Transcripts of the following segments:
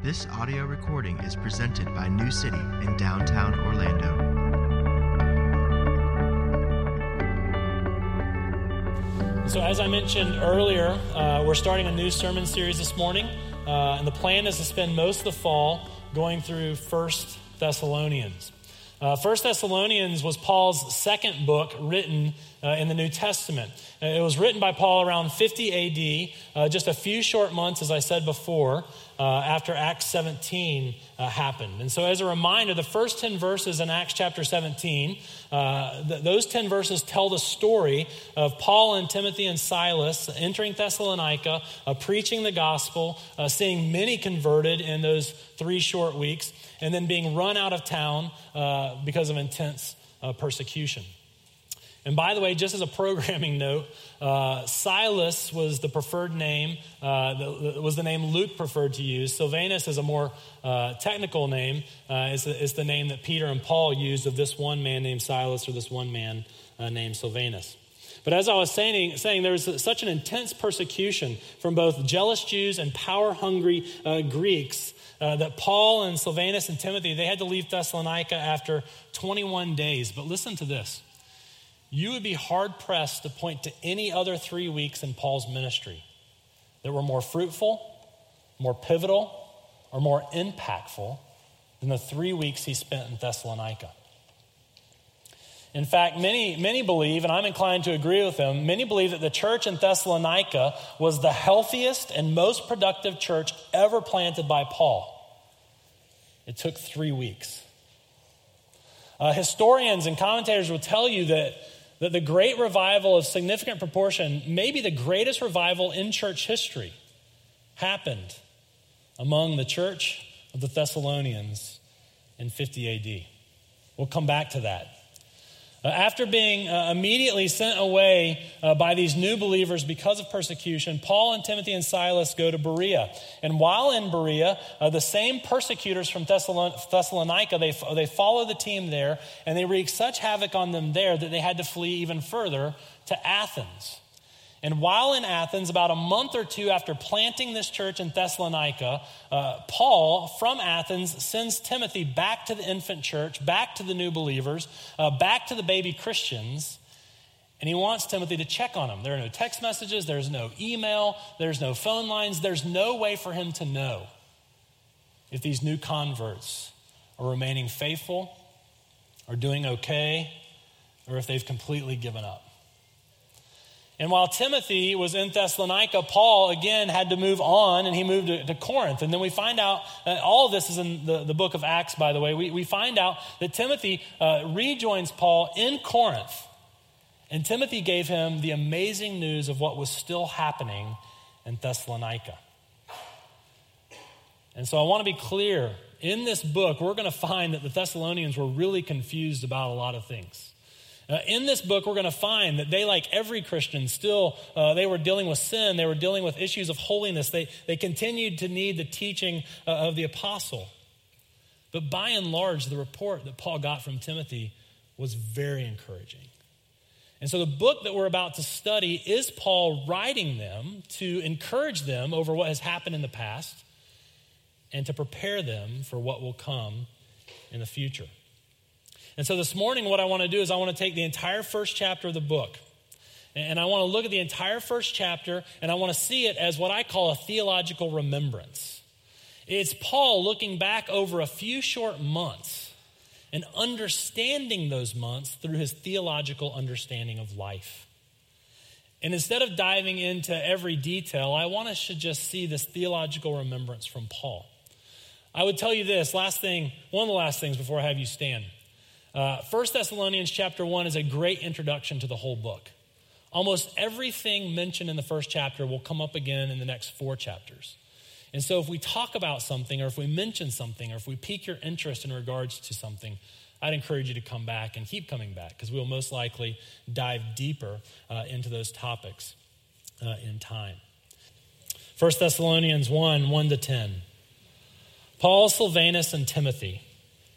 This audio recording is presented by New City in downtown Orlando. So, as I mentioned earlier, uh, we're starting a new sermon series this morning, uh, and the plan is to spend most of the fall going through First Thessalonians. Uh, First Thessalonians was Paul's second book written uh, in the New Testament. Uh, it was written by Paul around 50 AD, uh, just a few short months, as I said before, uh, after Acts 17 uh, happened. And so, as a reminder, the first 10 verses in Acts chapter 17, th- those 10 verses tell the story of Paul and Timothy and Silas entering Thessalonica, preaching the gospel, seeing many converted in those three short weeks, and then being run out of town because of intense persecution. And by the way, just as a programming note, uh, Silas was the preferred name, uh, the, was the name Luke preferred to use. Silvanus is a more uh, technical name, uh, is, the, the name that Peter and Paul used of this one man named Silas or this one man uh, named Silvanus. But as I was saying, saying there was such an intense persecution from both jealous Jews and power hungry uh, Greeks uh, that Paul and Silvanus and Timothy, they had to leave Thessalonica after 21 days. But listen to this you would be hard pressed to point to any other three weeks in Paul's ministry that were more fruitful, more pivotal, or more impactful than the three weeks he spent in Thessalonica. In fact, many, many believe, and I'm inclined to agree with them, many believe that the church in Thessalonica was the healthiest and most productive church ever planted by Paul. It took three weeks. Uh, historians and commentators will tell you that that the great revival of significant proportion, maybe the greatest revival in church history, happened among the church of the Thessalonians in 50 AD. We'll come back to that. Uh, after being uh, immediately sent away uh, by these new believers because of persecution, Paul and Timothy and Silas go to Berea. And while in Berea, uh, the same persecutors from Thessalon- Thessalonica, they, they follow the team there, and they wreak such havoc on them there that they had to flee even further to Athens. And while in Athens, about a month or two after planting this church in Thessalonica, uh, Paul from Athens sends Timothy back to the infant church, back to the new believers, uh, back to the baby Christians, and he wants Timothy to check on them. There are no text messages, there's no email, there's no phone lines, there's no way for him to know if these new converts are remaining faithful, are doing okay, or if they've completely given up. And while Timothy was in Thessalonica, Paul again had to move on and he moved to, to Corinth. And then we find out, uh, all of this is in the, the book of Acts, by the way. We, we find out that Timothy uh, rejoins Paul in Corinth. And Timothy gave him the amazing news of what was still happening in Thessalonica. And so I want to be clear in this book, we're going to find that the Thessalonians were really confused about a lot of things. Uh, in this book, we're going to find that they, like every Christian, still uh, they were dealing with sin. They were dealing with issues of holiness. They, they continued to need the teaching uh, of the apostle. But by and large, the report that Paul got from Timothy was very encouraging. And so, the book that we're about to study is Paul writing them to encourage them over what has happened in the past and to prepare them for what will come in the future. And so this morning, what I want to do is I want to take the entire first chapter of the book. And I want to look at the entire first chapter and I want to see it as what I call a theological remembrance. It's Paul looking back over a few short months and understanding those months through his theological understanding of life. And instead of diving into every detail, I want us to just see this theological remembrance from Paul. I would tell you this last thing, one of the last things before I have you stand. Uh, 1 Thessalonians chapter 1 is a great introduction to the whole book. Almost everything mentioned in the first chapter will come up again in the next four chapters. And so, if we talk about something, or if we mention something, or if we pique your interest in regards to something, I'd encourage you to come back and keep coming back because we'll most likely dive deeper uh, into those topics uh, in time. 1 Thessalonians 1 1 to 10. Paul, Silvanus, and Timothy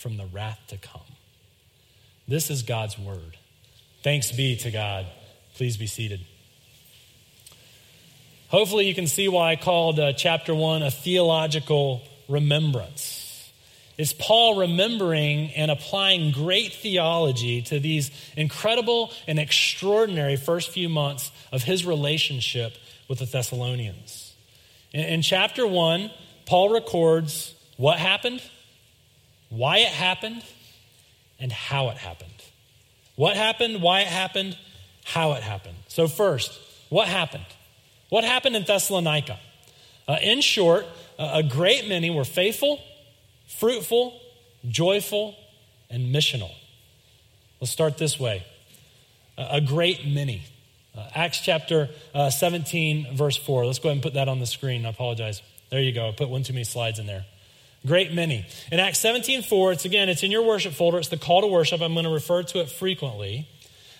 from the wrath to come. This is God's word. Thanks be to God. Please be seated. Hopefully, you can see why I called uh, chapter one a theological remembrance. It's Paul remembering and applying great theology to these incredible and extraordinary first few months of his relationship with the Thessalonians. In, in chapter one, Paul records what happened, why it happened, and how it happened. What happened, why it happened, how it happened. So, first, what happened? What happened in Thessalonica? Uh, in short, uh, a great many were faithful, fruitful, joyful, and missional. Let's start this way uh, a great many. Uh, Acts chapter uh, 17, verse 4. Let's go ahead and put that on the screen. I apologize. There you go. I put one too many slides in there. Great many. In Acts 17, 4, it's again, it's in your worship folder. It's the call to worship. I'm going to refer to it frequently.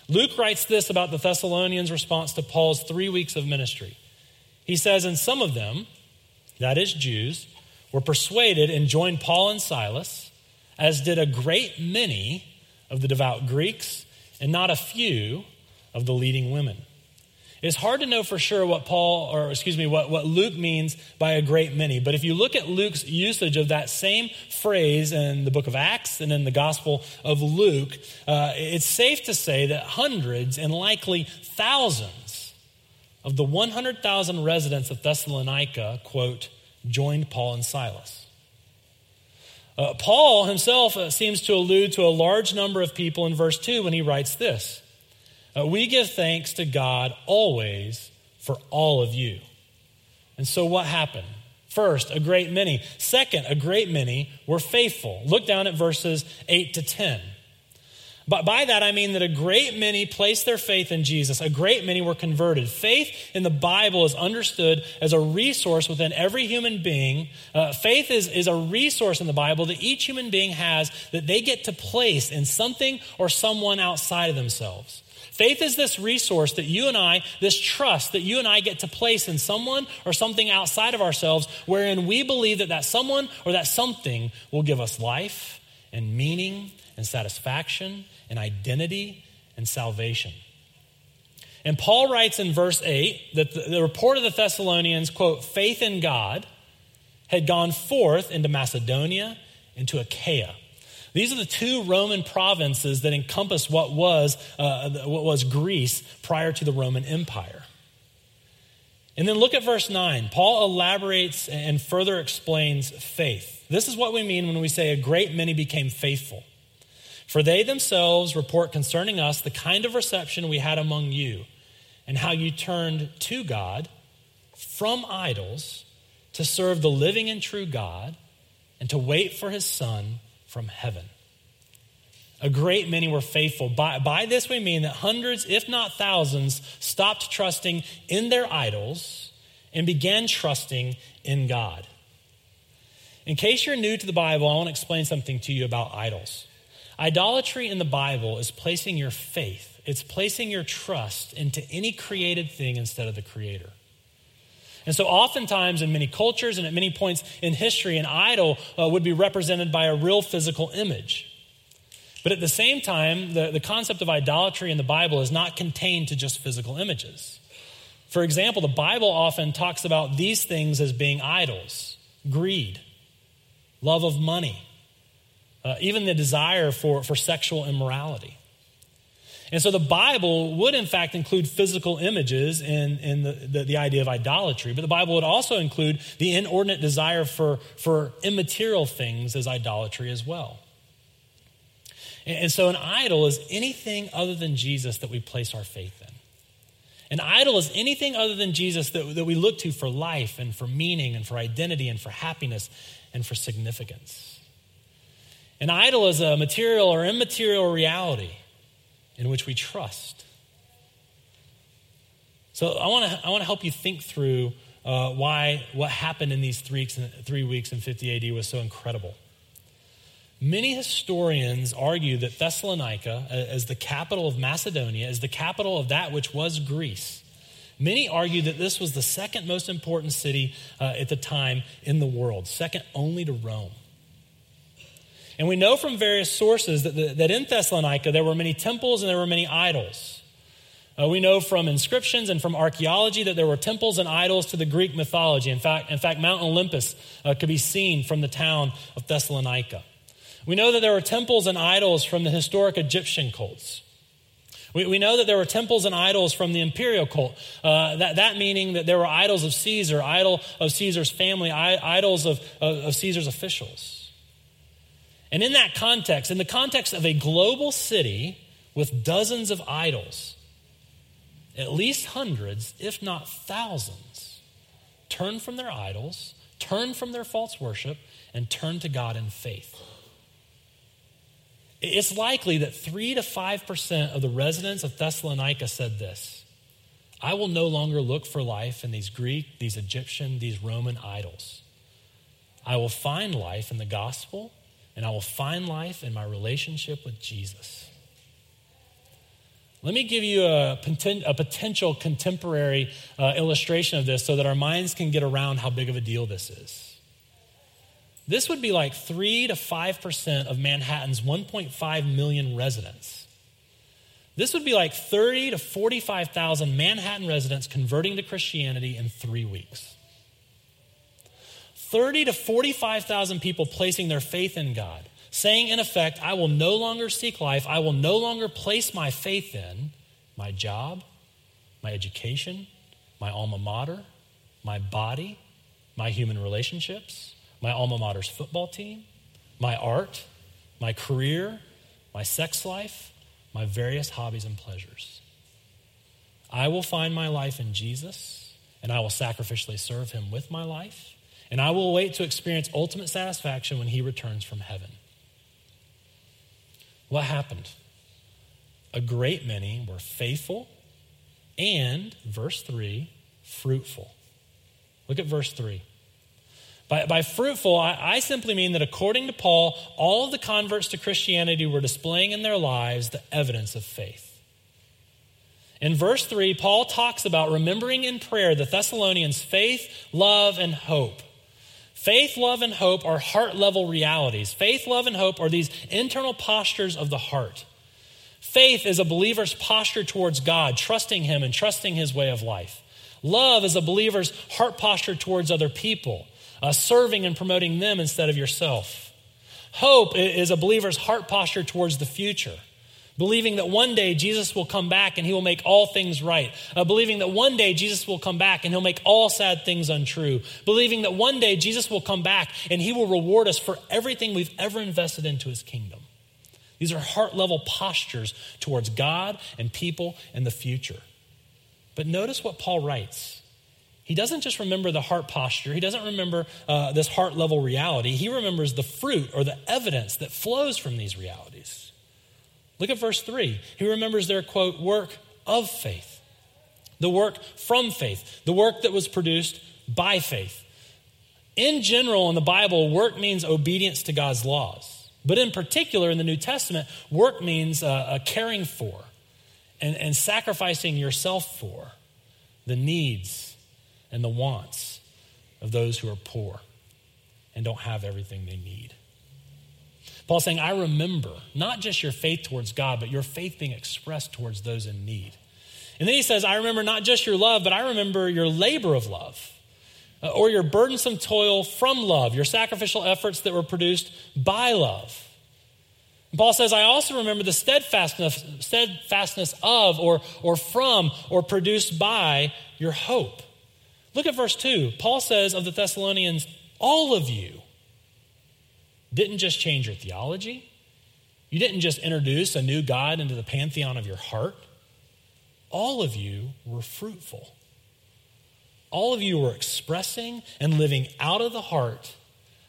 Luke writes this about the Thessalonians' response to Paul's three weeks of ministry. He says, And some of them, that is, Jews, were persuaded and joined Paul and Silas, as did a great many of the devout Greeks, and not a few of the leading women. It's hard to know for sure what Paul, or excuse me, what, what Luke means by a great many. But if you look at Luke's usage of that same phrase in the book of Acts and in the Gospel of Luke, uh, it's safe to say that hundreds and likely thousands of the 100,000 residents of Thessalonica, quote, joined Paul and Silas. Uh, Paul himself uh, seems to allude to a large number of people in verse 2 when he writes this uh, We give thanks to God always for all of you. And so what happened? First, a great many. Second, a great many were faithful. Look down at verses 8 to 10. But by that, I mean that a great many placed their faith in Jesus. A great many were converted. Faith in the Bible is understood as a resource within every human being. Uh, faith is, is a resource in the Bible that each human being has that they get to place in something or someone outside of themselves. Faith is this resource that you and I, this trust that you and I get to place in someone or something outside of ourselves, wherein we believe that that someone or that something will give us life and meaning and satisfaction and identity and salvation. And Paul writes in verse 8 that the, the, report of the Thessalonians, quote, faith in God had gone forth into Macedonia, into Achaia. These are the two Roman provinces that encompass what was, uh, what was Greece prior to the Roman Empire. And then look at verse 9. Paul elaborates and further explains faith. This is what we mean when we say a great many became faithful. For they themselves report concerning us the kind of reception we had among you, and how you turned to God from idols to serve the living and true God, and to wait for his Son from heaven. A great many were faithful. By, by this we mean that hundreds, if not thousands, stopped trusting in their idols and began trusting in God. In case you're new to the Bible, I want to explain something to you about idols. Idolatry in the Bible is placing your faith, it's placing your trust into any created thing instead of the Creator. And so, oftentimes, in many cultures and at many points in history, an idol uh, would be represented by a real physical image. But at the same time, the, the concept of idolatry in the Bible is not contained to just physical images. For example, the Bible often talks about these things as being idols greed, love of money, uh, even the desire for, for sexual immorality. And so the Bible would, in fact, include physical images in, in the, the, the, idea of idolatry, but the Bible would also include the inordinate desire for, for immaterial things as idolatry as well. And, and so an idol is anything other than Jesus that we place our faith in. An idol is anything other than Jesus that, that we look to for life and for meaning and for identity and for happiness and for significance. An idol is a material or immaterial reality in which we trust. So I want to I want to help you think through uh, why what happened in these three three weeks in 50 AD was so incredible. Many historians argue that Thessalonica, as the capital of Macedonia, as the capital of that which was Greece, many argue that this was the second most important city uh, at the time in the world, second only to Rome. And we know from various sources that, the, that in Thessalonica there were many temples and there were many idols. Uh, we know from inscriptions and from archaeology that there were temples and idols to the Greek mythology. In fact, in fact Mount Olympus uh, could be seen from the town of Thessalonica. We know that there were temples and idols from the historic Egyptian cults. We, we know that there were temples and idols from the imperial cult. Uh, that, that meaning that there were idols of Caesar, idol of Caesar's family, idols of, of, of Caesar's officials. And in that context, in the context of a global city with dozens of idols, at least hundreds, if not thousands, turn from their idols, turn from their false worship, and turn to God in faith. It's likely that 3 to 5% of the residents of Thessalonica said this I will no longer look for life in these Greek, these Egyptian, these Roman idols. I will find life in the gospel and I will find life in my relationship with Jesus. Let me give you a, a potential contemporary uh, illustration of this so that our minds can get around how big of a deal this is. This would be like 3 to 5% of Manhattan's 1.5 million residents. This would be like 30 to 45,000 Manhattan residents converting to Christianity in three weeks. 30 to 45,000 people placing their faith in God, saying in effect, I will no longer seek life, I will no longer place my faith in my job, my education, my alma mater, my body, my human relationships, my alma mater's football team, my art, my career, my sex life, my various hobbies and pleasures. I will find my life in Jesus, and I will sacrificially serve him with my life and I will wait to experience ultimate satisfaction when he returns from heaven. What happened? A great many were faithful and, verse 3, fruitful. Look at verse 3. By, by fruitful, I, I simply mean that according to Paul, all of the converts to Christianity were displaying in their lives the evidence of faith. In verse 3, Paul talks about remembering in prayer the Thessalonians' faith, love, and hope. Faith, love, and hope are heart level realities. Faith, love, and hope are these internal postures of the heart. Faith is a believer's posture towards God, trusting Him and trusting His way of life. Love is a believer's heart posture towards other people, uh, serving and promoting them instead of yourself. Hope is a believer's heart posture towards the future believing that one day Jesus will come back and he will make all things right, uh, believing that one day Jesus will come back and he'll make all sad things untrue, believing that one day Jesus will come back and he will reward us for everything we've ever invested into his kingdom. These are heart level postures towards God and people and the future. But notice what Paul writes. He doesn't just remember the heart posture. He doesn't remember uh, this heart level reality. He remembers the fruit or the evidence that flows from these realities. Look at verse 3. He remembers their, quote, work of faith, the work from faith, the work that was produced by faith. In general, in the Bible, work means obedience to God's laws. But in particular, in the New Testament, work means uh, caring for and, and sacrificing yourself for the needs and the wants of those who are poor and don't have everything they need. Paul's saying, I remember not just your faith towards God, but your faith being expressed towards those in need. And then he says, I remember not just your love, but I remember your labor of love, uh, or your burdensome toil from love, your sacrificial efforts that were produced by love. And Paul says, I also remember the steadfastness, steadfastness of, or, or from, or produced by your hope. Look at verse 2. Paul says of the Thessalonians, all of you didn't just change your theology, you didn't just introduce a new God into the pantheon of your heart. All of you were fruitful. All of you were expressing and living out of the heart,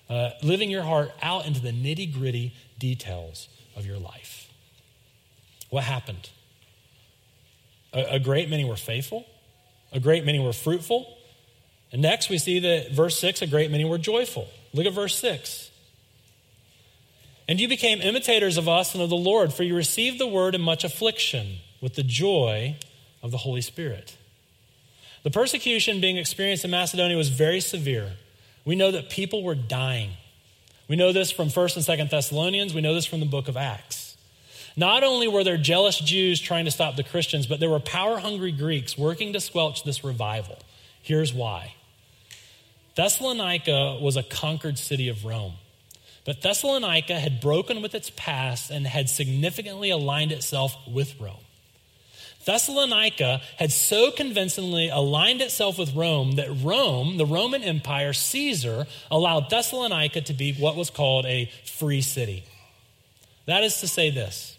uh, living your heart out into the nitty gritty details of your life. What happened? A, a great many were faithful, a great many were fruitful. And next we see that verse 6 a great many were joyful. Look at verse 6. And you became imitators of us and of the Lord, for you received the word in much affliction with the joy of the Holy Spirit. The persecution being experienced in Macedonia was very severe. We know that people were dying. We know this from 1st and 2nd Thessalonians. We know this from the book of Acts. Not only were there jealous Jews trying to stop the Christians, but there were power hungry Greeks working to squelch this revival. Here's why Thessalonica was a conquered city of Rome. But Thessalonica had broken with its past and had significantly aligned itself with Rome. Thessalonica had so convincingly aligned itself with Rome that Rome, the Roman Empire, Caesar, allowed Thessalonica to be what was called a free city. That is to say, this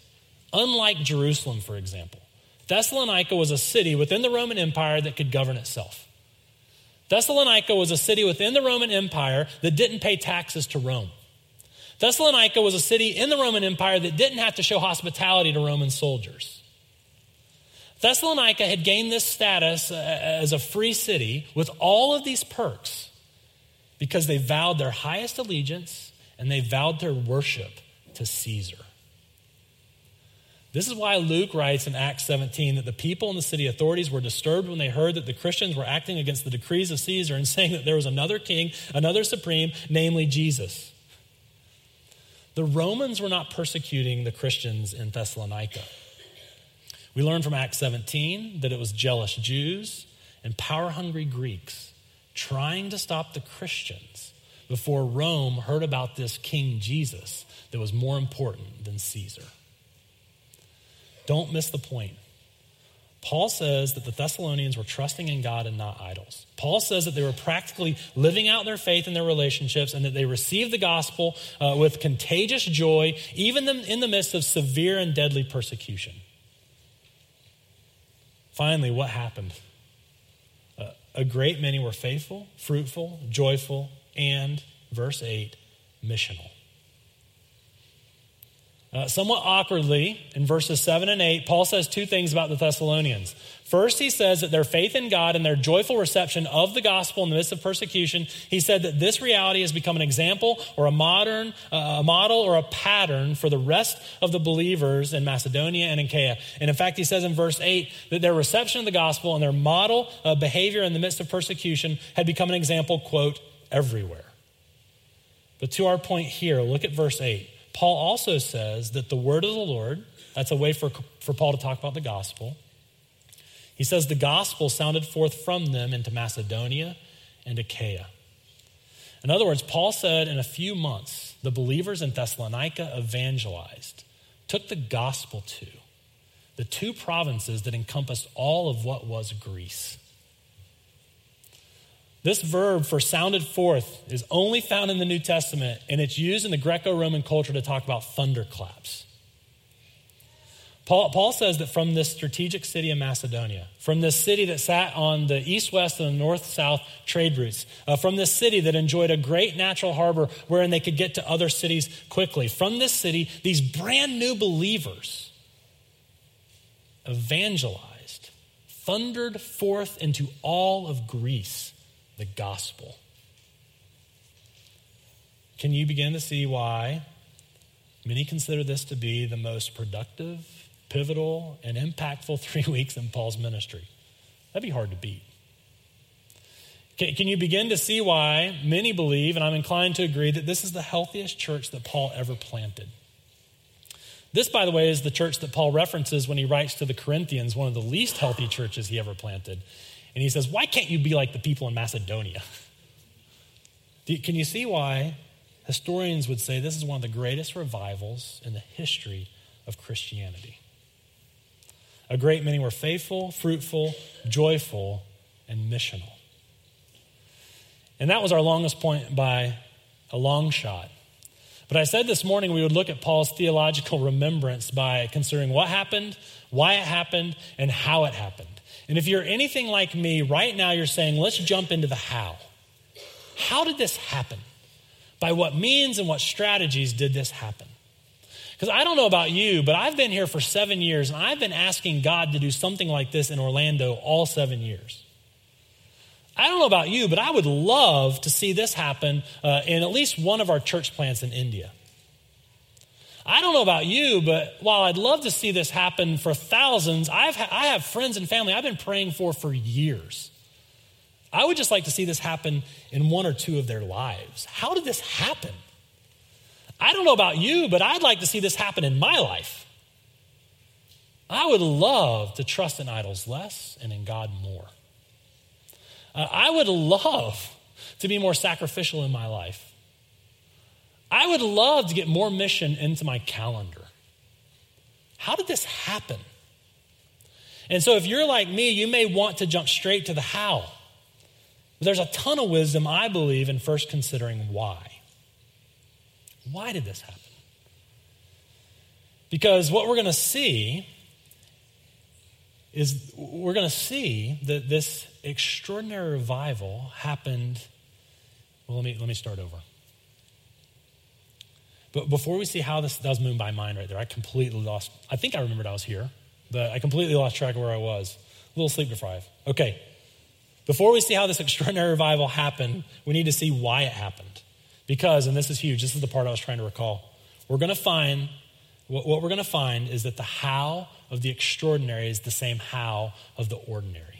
unlike Jerusalem, for example, Thessalonica was a city within the Roman Empire that could govern itself. Thessalonica was a city within the Roman Empire that didn't pay taxes to Rome. Thessalonica was a city in the Roman Empire that didn't have to show hospitality to Roman soldiers. Thessalonica had gained this status uh, as a free city with all of these perks because they vowed their highest allegiance and they vowed their worship to Caesar. This is why Luke writes in Acts 17 that the people and the city authorities were disturbed when they heard that the Christians were acting against the decrees of Caesar and saying that there was another king, another supreme, namely Jesus. The Romans were not persecuting the Christians in Thessalonica. We learn from Acts 17 that it was jealous Jews and power hungry Greeks trying to stop the Christians before Rome heard about this King Jesus that was more important than Caesar. Don't miss the point. Paul says that the Thessalonians were trusting in God and not idols. Paul says that they were practically living out their faith in their relationships and that they received the gospel uh, with contagious joy, even in the midst of severe and deadly persecution. Finally, what happened? Uh, a great many were faithful, fruitful, joyful, and, verse 8, missional. Uh, somewhat awkwardly, in verses 7 and 8, Paul says two things about the Thessalonians. First, he says that their faith in God and their joyful reception of the gospel in the midst of persecution, he said that this reality has become an example or a modern, uh, a model or a pattern for the rest of the believers in Macedonia and in Achaia. And in fact, he says in verse 8 that their reception of the gospel and their model of behavior in the midst of persecution had become an example, quote, everywhere. But to our point here, look at verse 8. Paul also says that the word of the Lord, that's a way for, for Paul to talk about the gospel. He says the gospel sounded forth from them into Macedonia and Achaia. In other words, Paul said in a few months, the believers in Thessalonica evangelized, took the gospel to the two provinces that encompassed all of what was Greece. This verb for sounded forth is only found in the New Testament, and it's used in the Greco Roman culture to talk about thunderclaps. Paul, Paul, says that from this strategic city of Macedonia, from this city that sat on the east west and the north south trade routes, uh, from this city that enjoyed a great natural harbor wherein they could get to other cities quickly, from this city, these brand new believers evangelized, thundered forth into all of Greece the gospel. Can you begin to see why many consider this to be the most productive, pivotal, and impactful three weeks in Paul's ministry? That'd be hard to beat. Can you begin to see why many believe, and I'm inclined to agree, that this is the healthiest church that Paul ever planted? This, by the way, is the church that Paul references when he writes to the Corinthians, one of the least healthy churches he ever planted. And he says, Why can't you be like the people in Macedonia? Can you see why historians would say this is one of the greatest revivals in the history of Christianity? A great many were faithful, fruitful, joyful, and missional. And that was our longest point by a long shot. But I said this morning we would look at Paul's theological remembrance by considering what happened, why it happened, and how it happened. And if you're anything like me, right now you're saying, let's jump into the how. How did this happen? By what means and what strategies did this happen? Because I don't know about you, but I've been here for seven years and I've been asking God to do something like this in Orlando all seven years. I don't know about you, but I would love to see this happen uh, in at least one of our church plants in India. I don't know about you, but while I'd love to see this happen for thousands, I've ha- I have friends and family I've been praying for for years. I would just like to see this happen in one or two of their lives. How did this happen? I don't know about you, but I'd like to see this happen in my life. I would love to trust in idols less and in God more. Uh, I would love to be more sacrificial in my life. I would love to get more mission into my calendar. How did this happen? And so, if you're like me, you may want to jump straight to the how. But there's a ton of wisdom, I believe, in first considering why. Why did this happen? Because what we're going to see is we're going to see that this extraordinary revival happened. Well, let me, let me start over. But before we see how this does move my mind right there, I completely lost. I think I remembered I was here, but I completely lost track of where I was. A little sleep deprived. Okay. Before we see how this extraordinary revival happened, we need to see why it happened. Because, and this is huge, this is the part I was trying to recall. We're going to find, what, what we're going to find is that the how of the extraordinary is the same how of the ordinary.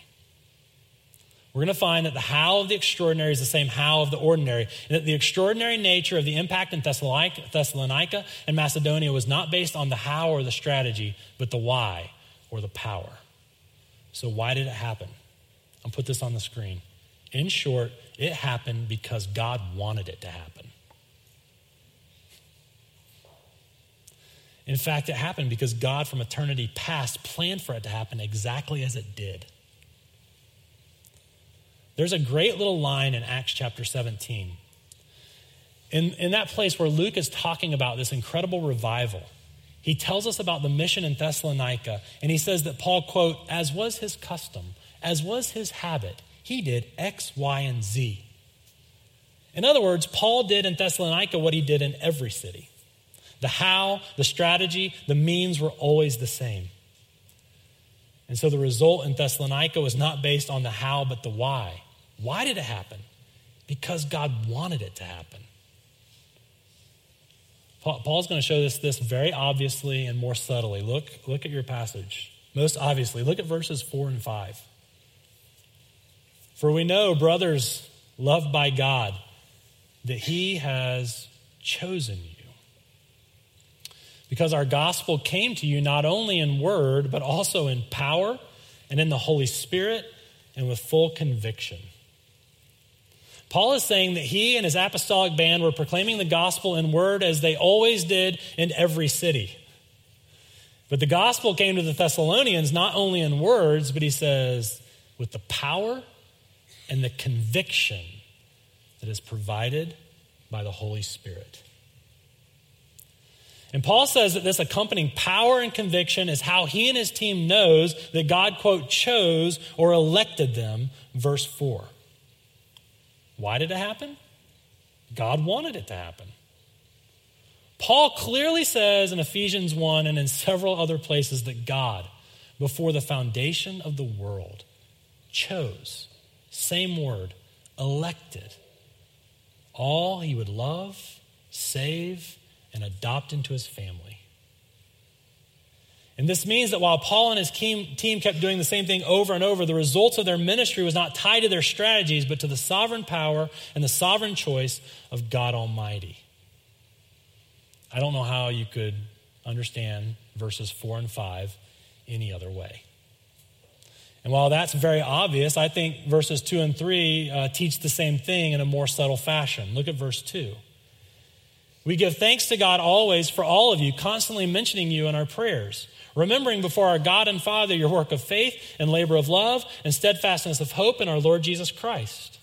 We're going to find that the how of the extraordinary is the same how of the ordinary, and that the extraordinary nature of the impact in Thessalonica and Macedonia was not based on the how or the strategy, but the why or the power. So, why did it happen? I'll put this on the screen. In short, it happened because God wanted it to happen. In fact, it happened because God from eternity past planned for it to happen exactly as it did. There's a great little line in Acts chapter 17. In, in that place where Luke is talking about this incredible revival, he tells us about the mission in Thessalonica, and he says that Paul, quote, as was his custom, as was his habit, he did X, Y, and Z. In other words, Paul did in Thessalonica what he did in every city. The how, the strategy, the means were always the same. And so the result in Thessalonica was not based on the how, but the why. Why did it happen? Because God wanted it to happen. Paul's going to show this, this very obviously and more subtly. Look, look at your passage. Most obviously, look at verses 4 and 5. For we know, brothers loved by God, that He has chosen you. Because our gospel came to you not only in word, but also in power and in the Holy Spirit and with full conviction. Paul is saying that he and his apostolic band were proclaiming the gospel in word as they always did in every city. But the gospel came to the Thessalonians not only in words, but he says, with the power and the conviction that is provided by the Holy Spirit. And Paul says that this accompanying power and conviction is how he and his team knows that God, quote, chose or elected them, verse 4. Why did it happen? God wanted it to happen. Paul clearly says in Ephesians 1 and in several other places that God, before the foundation of the world, chose same word, elected. All he would love, save, and adopt into his family. And this means that while Paul and his team kept doing the same thing over and over, the results of their ministry was not tied to their strategies, but to the sovereign power and the sovereign choice of God Almighty. I don't know how you could understand verses 4 and 5 any other way. And while that's very obvious, I think verses 2 and 3 uh, teach the same thing in a more subtle fashion. Look at verse 2. We give thanks to God always for all of you, constantly mentioning you in our prayers, remembering before our God and Father your work of faith and labor of love and steadfastness of hope in our Lord Jesus Christ.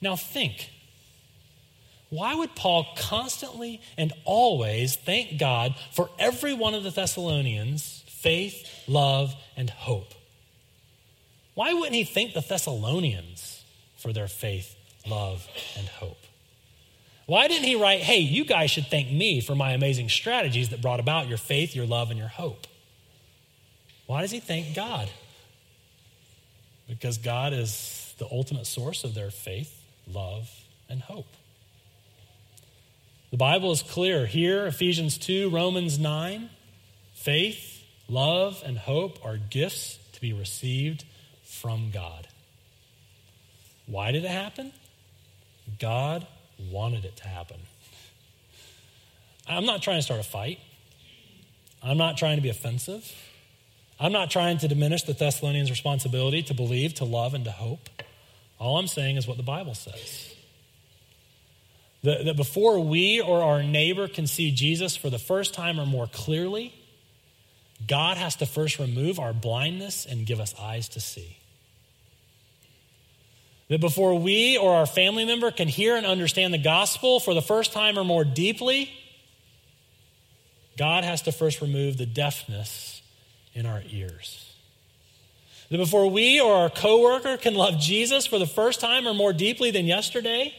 Now think. Why would Paul constantly and always thank God for every one of the Thessalonians' faith, love, and hope? Why wouldn't he thank the Thessalonians for their faith, love, and hope? Why didn't he write, hey, you guys should thank me for my amazing strategies that brought about your faith, your love, and your hope? Why does he thank God? Because God is the ultimate source of their faith, love, and hope. The Bible is clear here Ephesians 2, Romans 9. Faith, love, and hope are gifts to be received from God. Why did it happen? God wanted it to happen. I'm not trying to start a fight. I'm not trying to be offensive. I'm not trying to diminish the Thessalonians' responsibility to believe, to love, and to hope. All I'm saying is what the Bible says. That, that before we or our neighbor can see Jesus for the first time or more clearly, God has to first remove our blindness and give us eyes to see. That before we or our family member can hear and understand the gospel for the first time or more deeply, God has to first remove the deafness in our ears. That before we or our coworker can love Jesus for the first time or more deeply than yesterday,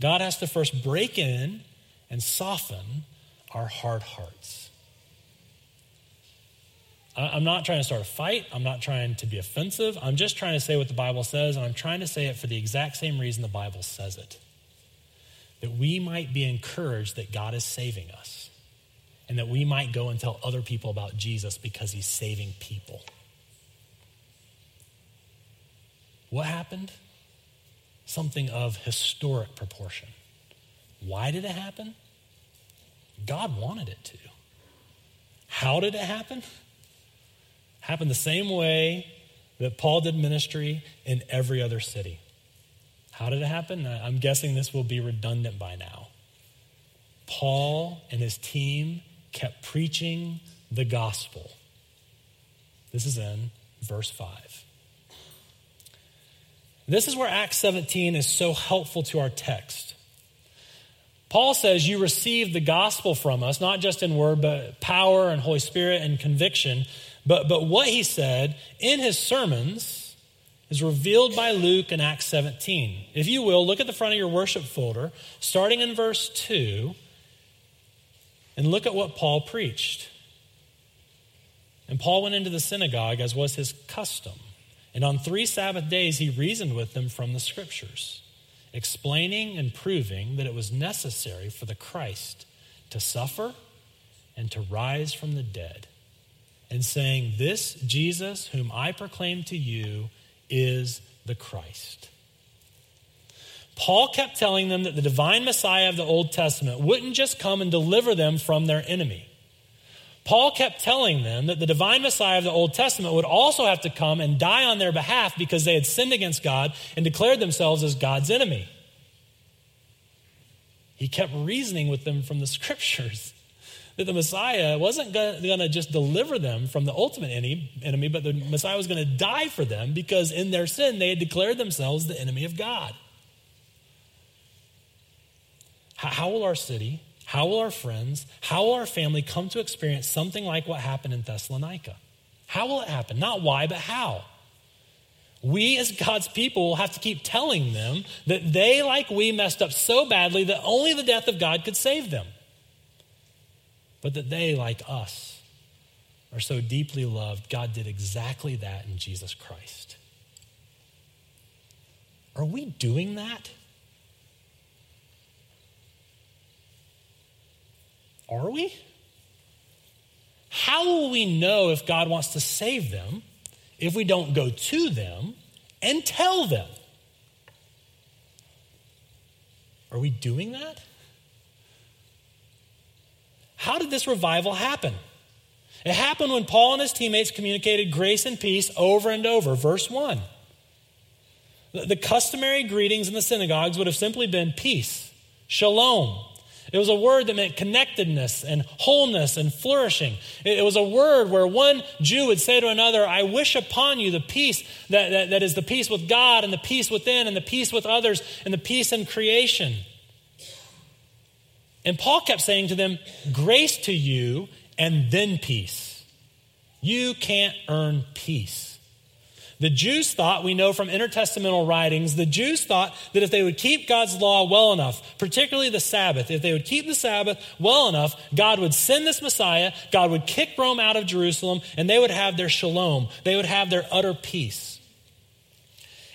God has to first break in and soften our hard hearts. I'm not trying to start a fight. I'm not trying to be offensive. I'm just trying to say what the Bible says, and I'm trying to say it for the exact same reason the Bible says it that we might be encouraged that God is saving us, and that we might go and tell other people about Jesus because he's saving people. What happened? Something of historic proportion. Why did it happen? God wanted it to. How did it happen? Happened the same way that Paul did ministry in every other city. How did it happen? I'm guessing this will be redundant by now. Paul and his team kept preaching the gospel. This is in verse 5. This is where Acts 17 is so helpful to our text. Paul says, You received the gospel from us, not just in word, but power and Holy Spirit and conviction. But, but what he said in his sermons is revealed by Luke in Acts 17. If you will, look at the front of your worship folder, starting in verse 2, and look at what Paul preached. And Paul went into the synagogue, as was his custom. And on three Sabbath days, he reasoned with them from the scriptures, explaining and proving that it was necessary for the Christ to suffer and to rise from the dead and saying, This Jesus, whom I proclaim to you, is the Christ. Paul kept telling them that the divine Messiah of the Old Testament wouldn't just come and deliver them from their enemy. Paul kept telling them that the divine Messiah of the Old Testament would also have to come and die on their behalf because they had sinned against God and declared themselves as God's enemy. He kept reasoning with them from the scriptures that the Messiah wasn't going to just deliver them from the ultimate enemy, but the Messiah was going to die for them because in their sin they had declared themselves the enemy of God. How will our city, how will our friends, how will our family come to experience something like what happened in Thessalonica? How will it happen? Not why, but how. We, as God's people, will have to keep telling them that they, like we, messed up so badly that only the death of God could save them but that they, like us, are so deeply loved, God did exactly that in Jesus Christ. Are we doing that? Are we? how will we know if God wants to save them if we don't go to them and tell them? Are we doing that? How did this revival happen? It happened when Paul and his teammates communicated grace and peace over and over. Verse 1. The customary greetings in the synagogues would have simply been peace, shalom. It was a word that meant connectedness and wholeness and flourishing. It was a word where one Jew would say to another, I wish upon you the peace that, that, that is the peace with God and the peace within and the peace with others and the peace in creation. And Paul kept saying to them, Grace to you and then peace. You can't earn peace. The Jews thought, we know from intertestamental writings, the Jews thought that if they would keep God's law well enough, particularly the Sabbath, if they would keep the Sabbath well enough, God would send this Messiah, God would kick Rome out of Jerusalem, and they would have their shalom. They would have their utter peace.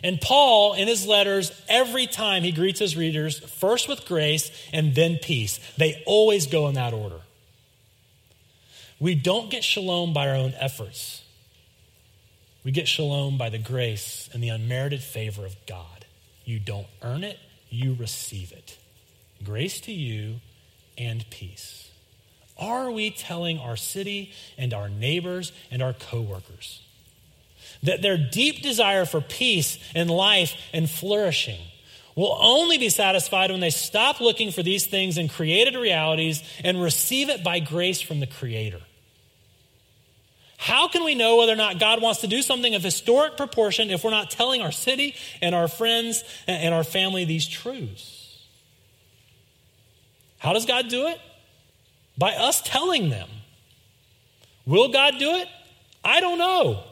And Paul, in his letters, every time he greets his readers, first with grace and then peace. They always go in that order. We don't get shalom by our own efforts. We get shalom by the grace and the unmerited favor of God. You don't earn it, you receive it. Grace to you and peace. Are we telling our city and our neighbors and our coworkers that their deep desire for peace and life and flourishing will only be satisfied when they stop looking for these things in created realities and receive it by grace from the Creator? How can we know whether or not God wants to do something of historic proportion if we're not telling our city and our friends and our family these truths? How does God do it? By us telling them. Will God do it? I don't know.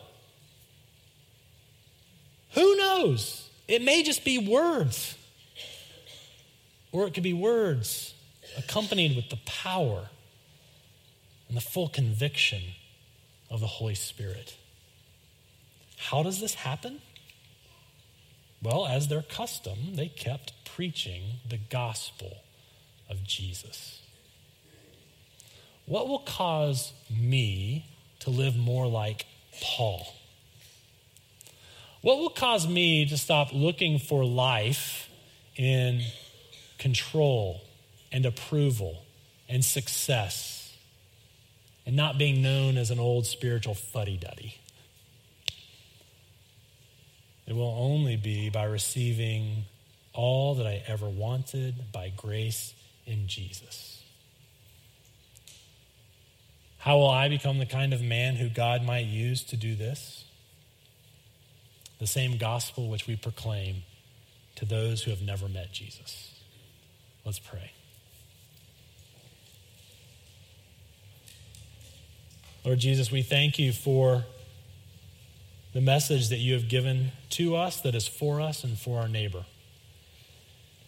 Who knows? It may just be words. Or it could be words accompanied with the power and the full conviction of the Holy Spirit. How does this happen? Well, as their custom, they kept preaching the gospel of Jesus. What will cause me to live more like Paul? What will cause me to stop looking for life in control and approval and success and not being known as an old spiritual fuddy duddy. It will only be by receiving all that I ever wanted by grace in Jesus. How will I become the kind of man who God might use to do this? The same gospel which we proclaim to those who have never met Jesus. Let's pray. Lord Jesus, we thank you for the message that you have given to us that is for us and for our neighbor.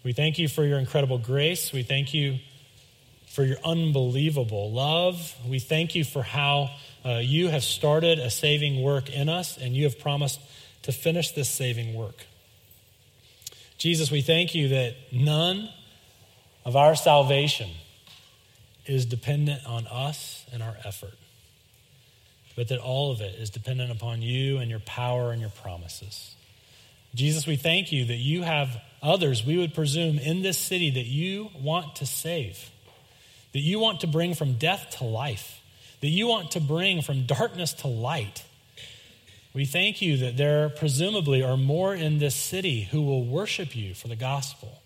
We thank you for your incredible grace. We thank you for your unbelievable love. We thank you for how uh, you have started a saving work in us and you have promised to finish this saving work. Jesus, we thank you that none of our salvation is dependent on us and our effort but that all of it is dependent upon you and your power and your promises. Jesus, we thank you that you have others, we would presume, in this city that you want to save, that you want to bring from death to life, that you want to bring from darkness to light. We thank you that there presumably are more in this city who will worship you for the gospel.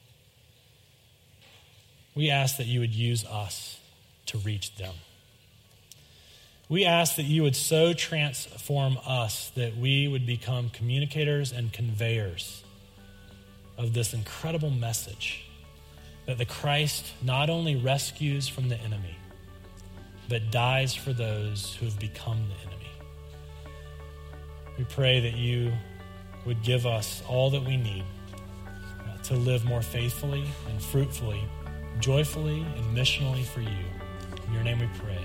We ask that you would use us to reach them. We ask that you would so transform us that we would become communicators and conveyors of this incredible message that the Christ not only rescues from the enemy, but dies for those who have become the enemy. We pray that you would give us all that we need uh, to live more faithfully and fruitfully, joyfully and missionally for you. In your name we pray.